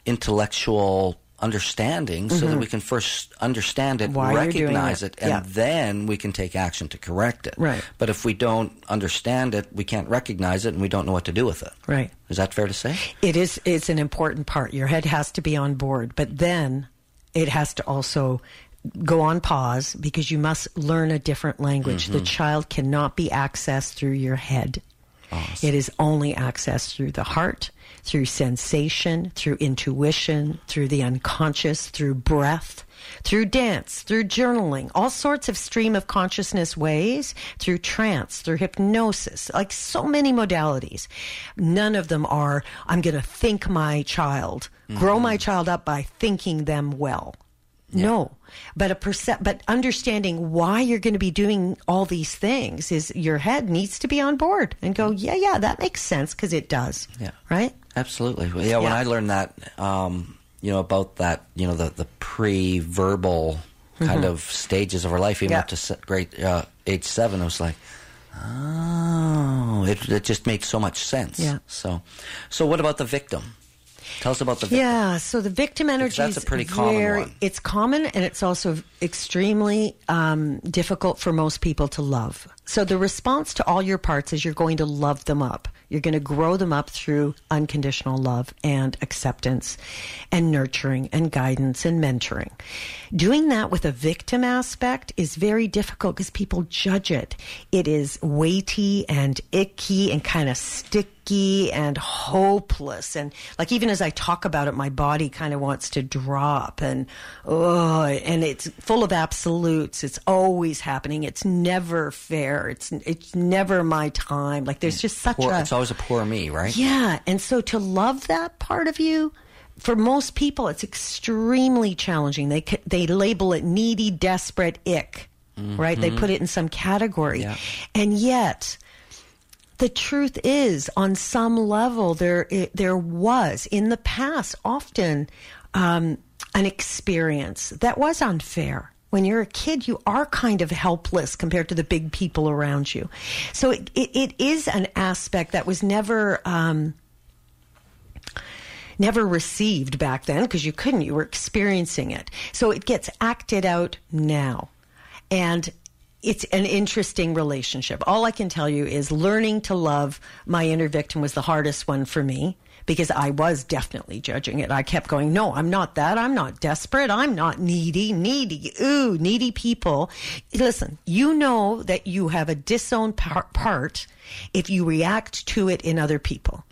intellectual understanding so that we can first understand it, Mm-hmm. Why recognize it. it, and Yeah. then we can take action to correct it. Right. But if we don't understand it, we can't recognize it, and we don't know what to do with it. Right. Is that fair to say? It is. It's an important part. Your head has to be on board, but then it has to also go on pause because you must learn a different language. The child cannot be accessed through your head. It is only accessed through the heart, through sensation, through intuition, through the unconscious, through breath, through dance, through journaling, all sorts of stream of consciousness ways, through trance, through hypnosis, like so many modalities. None of them are, I'm going to think my child, grow mm-hmm. my child up by thinking them well. No, but a percep- but understanding why you're going to be doing all these things is your head needs to be on board and go, yeah, yeah, that makes sense because it does. Yeah. Right. Absolutely. Well, Yeah, when I learned that, um, you know, about that, you know, the, the pre-verbal kind of stages of our life, even Mm-hmm. Yeah. up to grade uh, age seven, I was like, oh, it, it just makes so much sense. Yeah. So, so what about the victim? Tell us about the victim. Yeah, so the victim energy that's a pretty common very, one. It's common and it's also extremely um, difficult for most people to love. So the response to all your parts is you're going to love them up. You're going to grow them up through unconditional love and acceptance and nurturing and guidance and mentoring. Doing that with a victim aspect is very difficult because people judge it. It is weighty and icky and kind of sticky and hopeless. And like even as I talk about it, my body kind of wants to drop and oh, and it's full of absolutes. It's always happening. It's never fair. It's it's never my time. Like there's just such Poor, a it's always a poor me, right? yeah, and so to love that part of you, for most people, it's extremely challenging. They they label it needy, desperate, ick, right? They put it in some category, Yeah. and yet. The truth is, on some level, there it, there was in the past often um, an experience that was unfair. When you're a kid, you are kind of helpless compared to the big people around you. So it, it, it is an aspect that was never. Um, never received back then because you couldn't you were experiencing it so it gets acted out now and it's an interesting relationship all i can tell you is learning to love my inner victim was the hardest one for me because i was definitely judging it. I kept going no i'm not that. I'm not desperate. I'm not needy needy ooh needy people. Listen you know that you have a disowned par- part if you react to it in other people.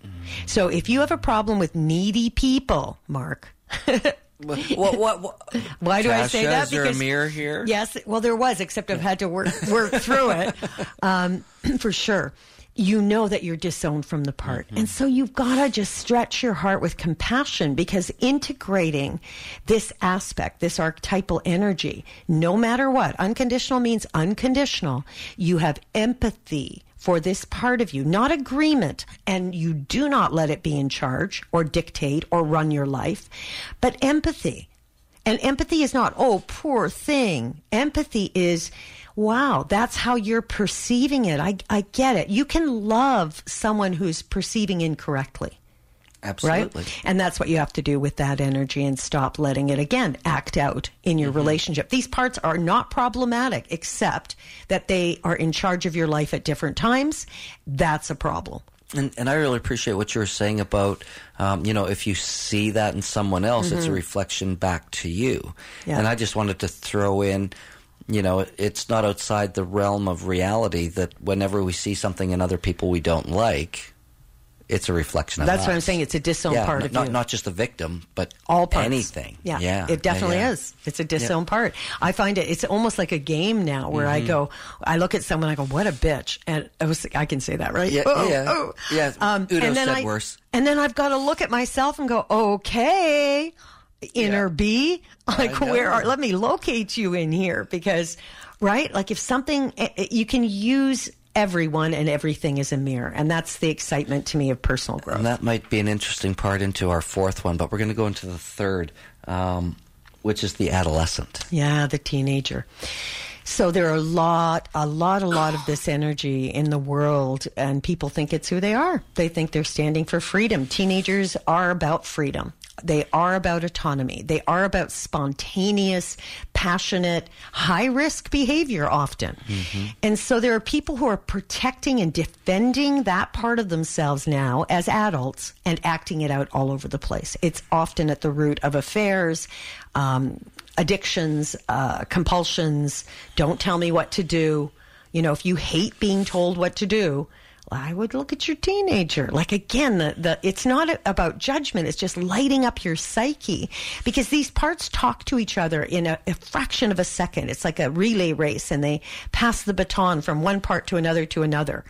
So if you have a problem with needy people, Mark, What, what, what, why do I say Tasha, that? Is there a mirror here? Yes, well, there was, except I've had to work work through it. Um, for sure. You know that you're disowned from the part, mm-hmm. and so you've got to just stretch your heart with compassion because integrating this aspect, this archetypal energy, no matter what, unconditional means unconditional. You have empathy for this part of you, not agreement, and you do not let it be in charge or dictate or run your life, but empathy. And empathy is not, oh, poor thing. Empathy is, wow, that's how you're perceiving it. I, I get it. You can love someone who's perceiving incorrectly Absolutely. right? And that's what you have to do with that energy and stop letting it again act out in your relationship. These parts are not problematic, except that they are in charge of your life at different times. That's a problem. And, and I really appreciate what you were saying about, um, you know, if you see that in someone else, it's a reflection back to you. Mm-hmm. Yeah. And I just wanted to throw in, you know, it's not outside the realm of reality that whenever we see something in other people we don't like, it's a reflection of that. That's us. what I'm saying. It's a disowned yeah, part n- of not, you. Not just the victim, but all parts. anything. Yeah, yeah it definitely yeah. is. It's a disowned part. I find it. It's almost like a game now, where Mm-hmm. I go, I look at someone, I go, "What a bitch," and I was, I can say that, right? Yeah, Oh, yeah. oh. Yeah, Udo and then said I, worse. And then I've got to look at myself and go, "Okay, inner B, like where are? Let me locate you in here because, right? Like if something, eh, eh, you can use." Everyone and everything is a mirror, and that's the excitement to me of personal growth. And that might be an interesting part into our fourth one, but we're going to go into the third, um, which is the adolescent. Yeah, the teenager. So there are a lot, a lot, a lot of this energy in the world, and people think it's who they are. They think they're standing for freedom. Teenagers are about freedom. They are about autonomy. They are about spontaneous, passionate, high risk behavior often. And so there are people who are protecting and defending that part of themselves now as adults and acting it out all over the place. It's often at the root of affairs, um, addictions, uh, compulsions. Don't tell me what to do. You know, if you hate being told what to do, I would look at your teenager. Like again, the, the it's not about judgment. It's just lighting up your psyche because these parts talk to each other in a, a fraction of a second. It's like a relay race, and they pass the baton from one part to another to another.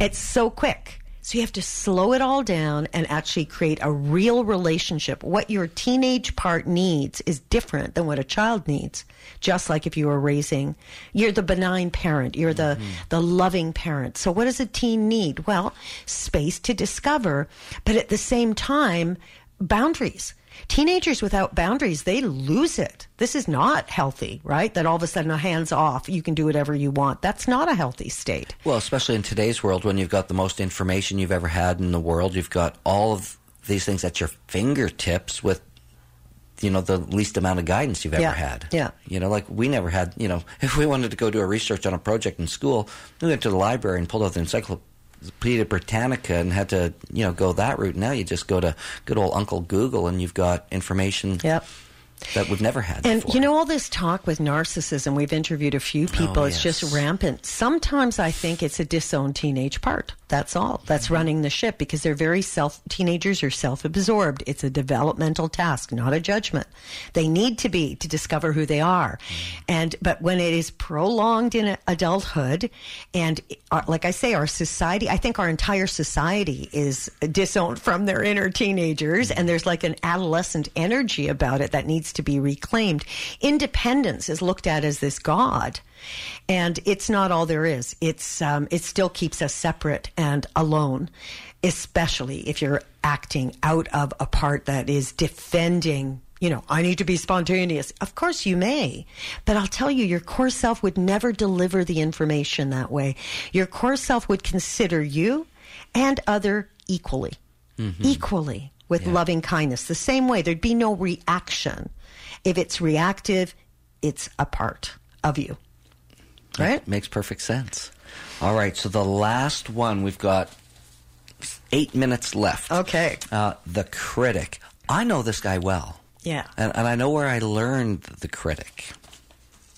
It's so quick. So you have to slow it all down and actually create a real relationship. What your teenage part needs is different than what a child needs. Just like if you were raising, you're the benign parent, you're the, mm-hmm. the loving parent. So what does a teen need? Well, space to discover, but at the same time, boundaries. Teenagers without boundaries, they lose it. This is not healthy, right? That all of a sudden a hands off, you can do whatever you want. That's not a healthy state. Well, especially in today's world when you've got the most information you've ever had in the world, you've got all of these things at your fingertips with you know the least amount of guidance you've Yeah, ever had. yeah. You know, like we never had, you know, if we wanted to go do a research on a project in school, we went to the library and pulled out the Encyclopedia Britannica and had to, you know, go that route. Now you just go to good old Uncle Google and you've got information Yep. that we've never had And before. you know, all this talk with narcissism, we've interviewed a few oh, people, Oh, it's just rampant. Sometimes I think it's a disowned teenage part. That's all. That's Mm-hmm. running the ship because they're very self, teenagers are self absorbed. It's a developmental task, not a judgment. They need to be to discover who they are. Mm-hmm. And, but when it is prolonged in adulthood, and uh, like I say, our society, I think our entire society is disowned from their inner teenagers, and there's like an adolescent energy about it that needs to be reclaimed. Independence is looked at as this god. And it's not all there is. It's um, it still keeps us separate and alone, especially if you're acting out of a part that is defending you know, I need to be spontaneous. Of course you may, but I'll tell you, your core self would never deliver the information that way. Your core self would consider you and other equally, mm-hmm. equally with loving kindness. The same way there'd be no reaction. If it's reactive, it's a part of you. Right? Makes perfect sense. All right, so the last one we've got eight minutes left. Okay. Uh, the critic. I know this guy well. Yeah. And, and I know where I learned the critic.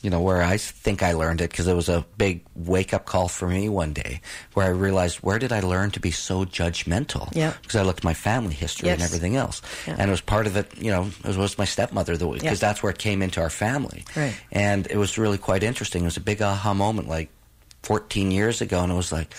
You know, where I think I learned it because it was a big wake up call for me one day where I realized where did I learn to be so judgmental? Yeah. Because I looked at my family history and everything else. Yeah. And it was part of it, you know, it was my stepmother because Yeah. that's where it came into our family. Right. And it was really quite interesting. It was a big aha moment like 14 years ago. And it was like,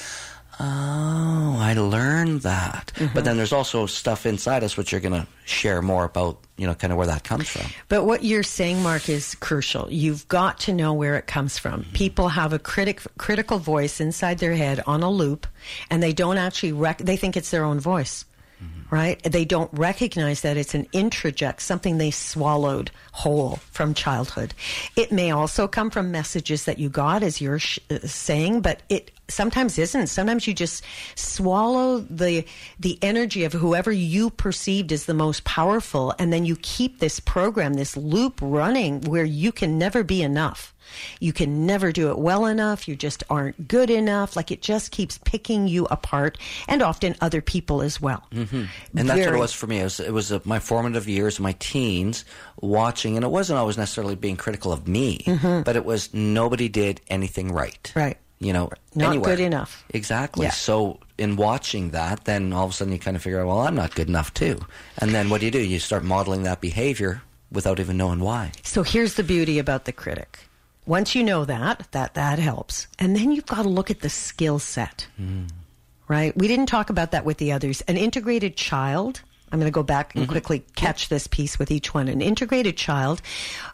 oh, I learned that. Mm-hmm. But then there's also stuff inside us which you're going to share more about, you know, kind of where that comes from. But what you're saying, Mark, is crucial. You've got to know where it comes from. People have a critic, critical voice inside their head on a loop, and they don't actually rec- they think it's their own voice, right? They don't recognize that it's an introject, something they swallowed whole from childhood. It may also come from messages that you got, as you're sh- saying, but it sometimes isn't. Sometimes you just swallow the the energy of whoever you perceived as the most powerful, and then you keep this program, this loop running where you can never be enough. You can never do it well enough. You just aren't good enough. Like it just keeps picking you apart, and often other people as well. Mm-hmm. And that's what it was for me. It was, it was uh my formative years, my teens, watching, and it wasn't always necessarily being critical of me, but it was nobody did anything right. Mm-hmm. Right. You know, Not anywhere. good enough. Exactly. Yeah. So in watching that, then all of a sudden you kind of figure out, well, I'm not good enough too. And then what do you do? You start modeling that behavior without even knowing why. So here's the beauty about the critic. Once you know that, that that helps. And then you've got to look at the skill set. Right? We didn't talk about that with the others. An integrated child, I'm going to go back and quickly catch this piece with each one. An integrated child,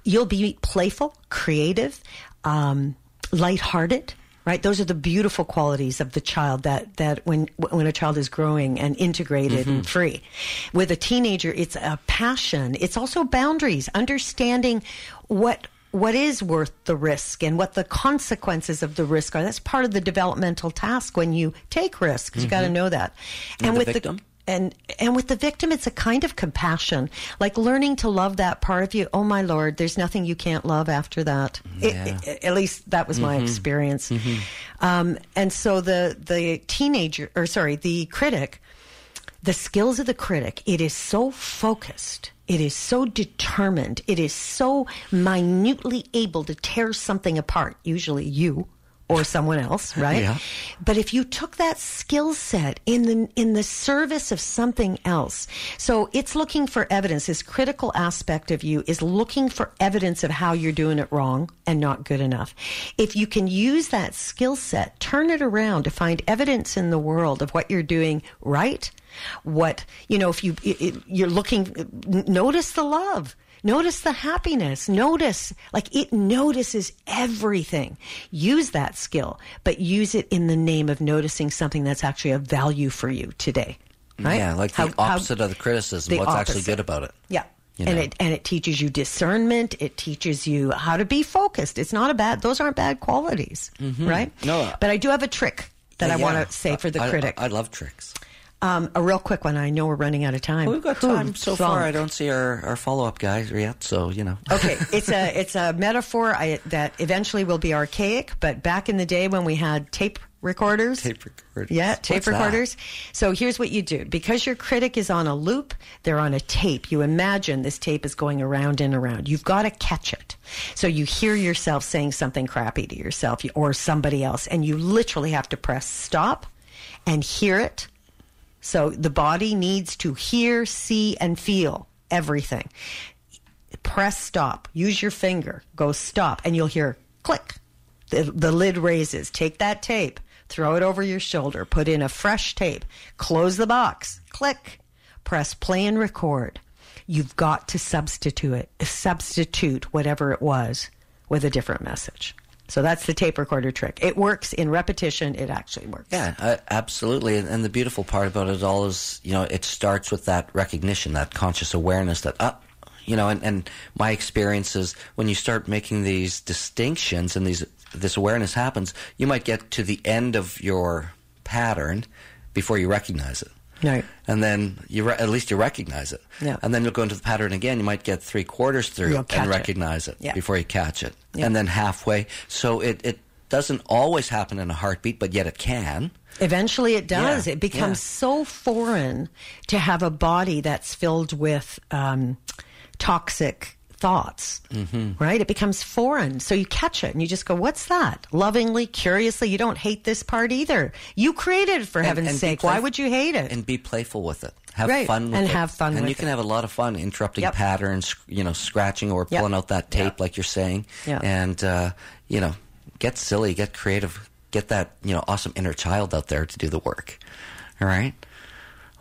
you'll be playful, creative, um, lighthearted. Right, those are the beautiful qualities of the child that that when when a child is growing and integrated and mm-hmm. free. With a teenager, it's a passion. It's also boundaries, understanding what what is worth the risk and what the consequences of the risk are. That's part of the developmental task when you take risks. You got to mm-hmm. know that. And with the victim? And and with the victim it's a kind of compassion like learning to love that part of you. Oh my lord there's nothing you can't love after that. Yeah. it- at least that was my experience. Um, and so the the teenager or sorry the critic the skills of the critic it is so focused. It is so determined. It is so minutely able to tear something apart usually you or someone else right? Yeah. but if you took that skill set in the in the service of something else so it's looking for evidence. This critical aspect of you is looking for evidence of how you're doing it wrong and not good enough. If you can use that skill set turn it around to find evidence in the world of what you're doing right what you know if you you're looking notice the love Notice the happiness. Notice, like it notices everything. Use that skill, but use it in the name of noticing something that's actually of value for you today. Right? Yeah, like the how- opposite of the criticism. the What's actually good about it? Yeah. You and it and it teaches you discernment. It teaches you how to be focused. It's not a bad; those aren't bad qualities, right? Mm-hmm. No. but I do have a trick that I want to say for the I- critic. I, I love tricks. Um, a real quick one. I know we're running out of time. We've got time so far. I don't see our, our follow up guys yet, so you know. okay, it's a it's a metaphor I, that eventually will be archaic, but back in the day when we had tape recorders, Tape recorders. yeah, tape What's that? recorders. So here's what you do: because your critic is on a loop, they're on a tape. You imagine this tape is going around and around. You've got to catch it. So you hear yourself saying something crappy to yourself or somebody else, and you literally have to press stop and hear it. So the body needs to hear, see, and feel everything press stop. Use your finger. Go stop, and you'll hear click. The, the lid raises. Take that tape, throw it over your shoulder, put in a fresh tape, close the box, click, press play and record. You've got to substitute it, substitute whatever it was with a different message. So that's the tape recorder trick. It works in repetition. It actually works. Yeah, uh, absolutely. And, and the beautiful part about it all is, you know, it starts with that recognition, that conscious awareness that, uh, you know, and, and my experience is when you start making these distinctions and these this awareness happens, you might get to the end of your pattern before you recognize it. Right. And then you re- at least you recognize it. Yeah. And then you'll go into the pattern again. You might get three quarters through and it. recognize it, Yeah. before you catch it. Yeah. And then halfway. So it, it doesn't always happen in a heartbeat, but yet it can. Eventually, it does. Yeah, It becomes so foreign to have a body that's filled with um, toxic thoughts, Mm-hmm. right? It becomes foreign. So you catch it and you just go, What's that? Lovingly, curiously, you don't hate this part either. You created it for And- heaven's and sake. Why would you hate it? and be playful with it. Have Right, fun with and it. have fun And you can it. have a lot of fun interrupting Yep. patterns, you know, scratching or Yep. pulling out that tape Yep. like you're saying. Yeah. And uh, you know, get silly, get creative, get that, you know, awesome inner child out there to do the work. All right?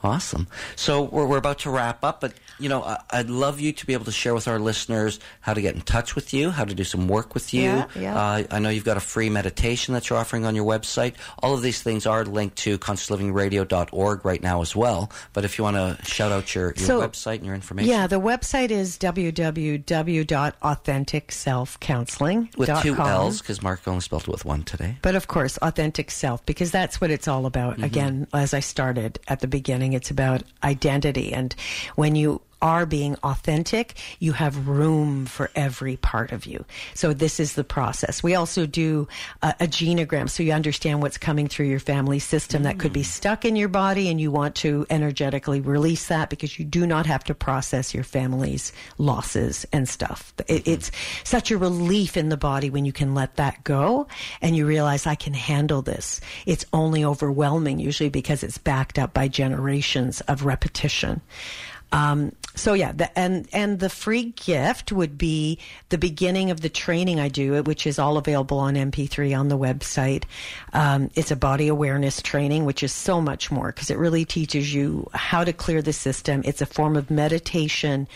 Awesome. So we're, we're about to wrap up, but you know, I, I'd love you to be able to share with our listeners how to get in touch with you, how to do some work with you. Yeah, yeah. Uh, I know you've got a free meditation that you're offering on your website. All of these things are linked to consciousliving.radio.org right now as well. But if you want to shout out your, your So- website and your information. Yeah, the website is www.authenticselfcounseling.com. with two L's, because Mark only spelled it with one today. But of course, authentic self, because that's what it's all about. Mm-hmm. Again, as I started at the beginning, it's about identity. And when you are being authentic, you have room for every part of you. So this is the process. We also do a, a genogram so you understand what's coming through your family system that could be mm. stuck in your body and you want to energetically release that because you do not have to process your family's losses and stuff. It, mm-hmm. it's such a relief in the body when you can let that go and you realize I can handle this. It's only overwhelming usually because it's backed up by generations of repetition. Um, so yeah, the, and and the free gift would be the beginning of the training I do, which is all available on MP3 on the website. Um, it's a body awareness training, which is so much more because it really teaches you how to clear the system. It's a form of meditation.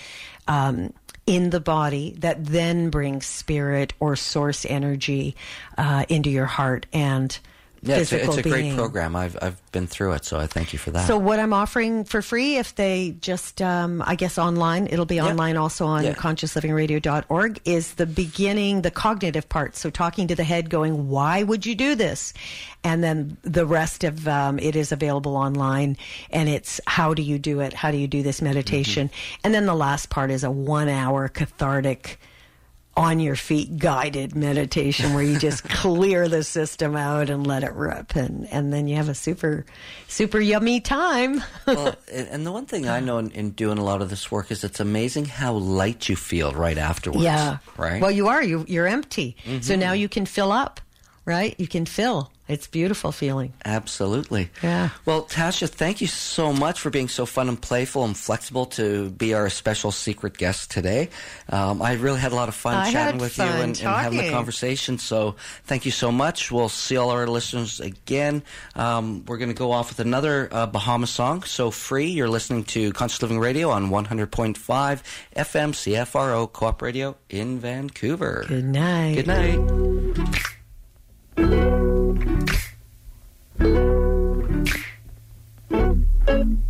Um, in the body that then brings spirit or source energy uh, into your heart and Yeah, it's a, it's a great program. I've I've been through it, so I thank you for that. So what I'm offering for free, if they just, um, I guess online, it'll be online also on Yeah. consciousliving.radio.org, is the beginning, the cognitive part. So talking to the head, going, why would you do this? And then the rest of um, it is available online, and it's how do you do it? How do you do this meditation? And then the last part is a one-hour cathartic on your feet guided meditation where you just clear the system out and let it rip and and then you have a super super yummy time. Well, and and the one thing I know in, in doing a lot of this work is it's amazing how light you feel right afterwards. yeah. Right. well you are. You you're empty. So mm-hmm. now you can fill up right you can fill it's a beautiful feeling Absolutely. Yeah. Well, Tasha, thank you so much for being so fun and playful and flexible to be our special secret guest today. Um, I really had a lot of fun I chatting with fun you and, and having the conversation. So thank you so much. We'll see all our listeners again. Um, we're going to go off with another uh, Bahamas song, So Free. You're listening to Conscious Living Radio on 100.5 FM CFRO Co-op Radio in Vancouver. good night Good night. thank you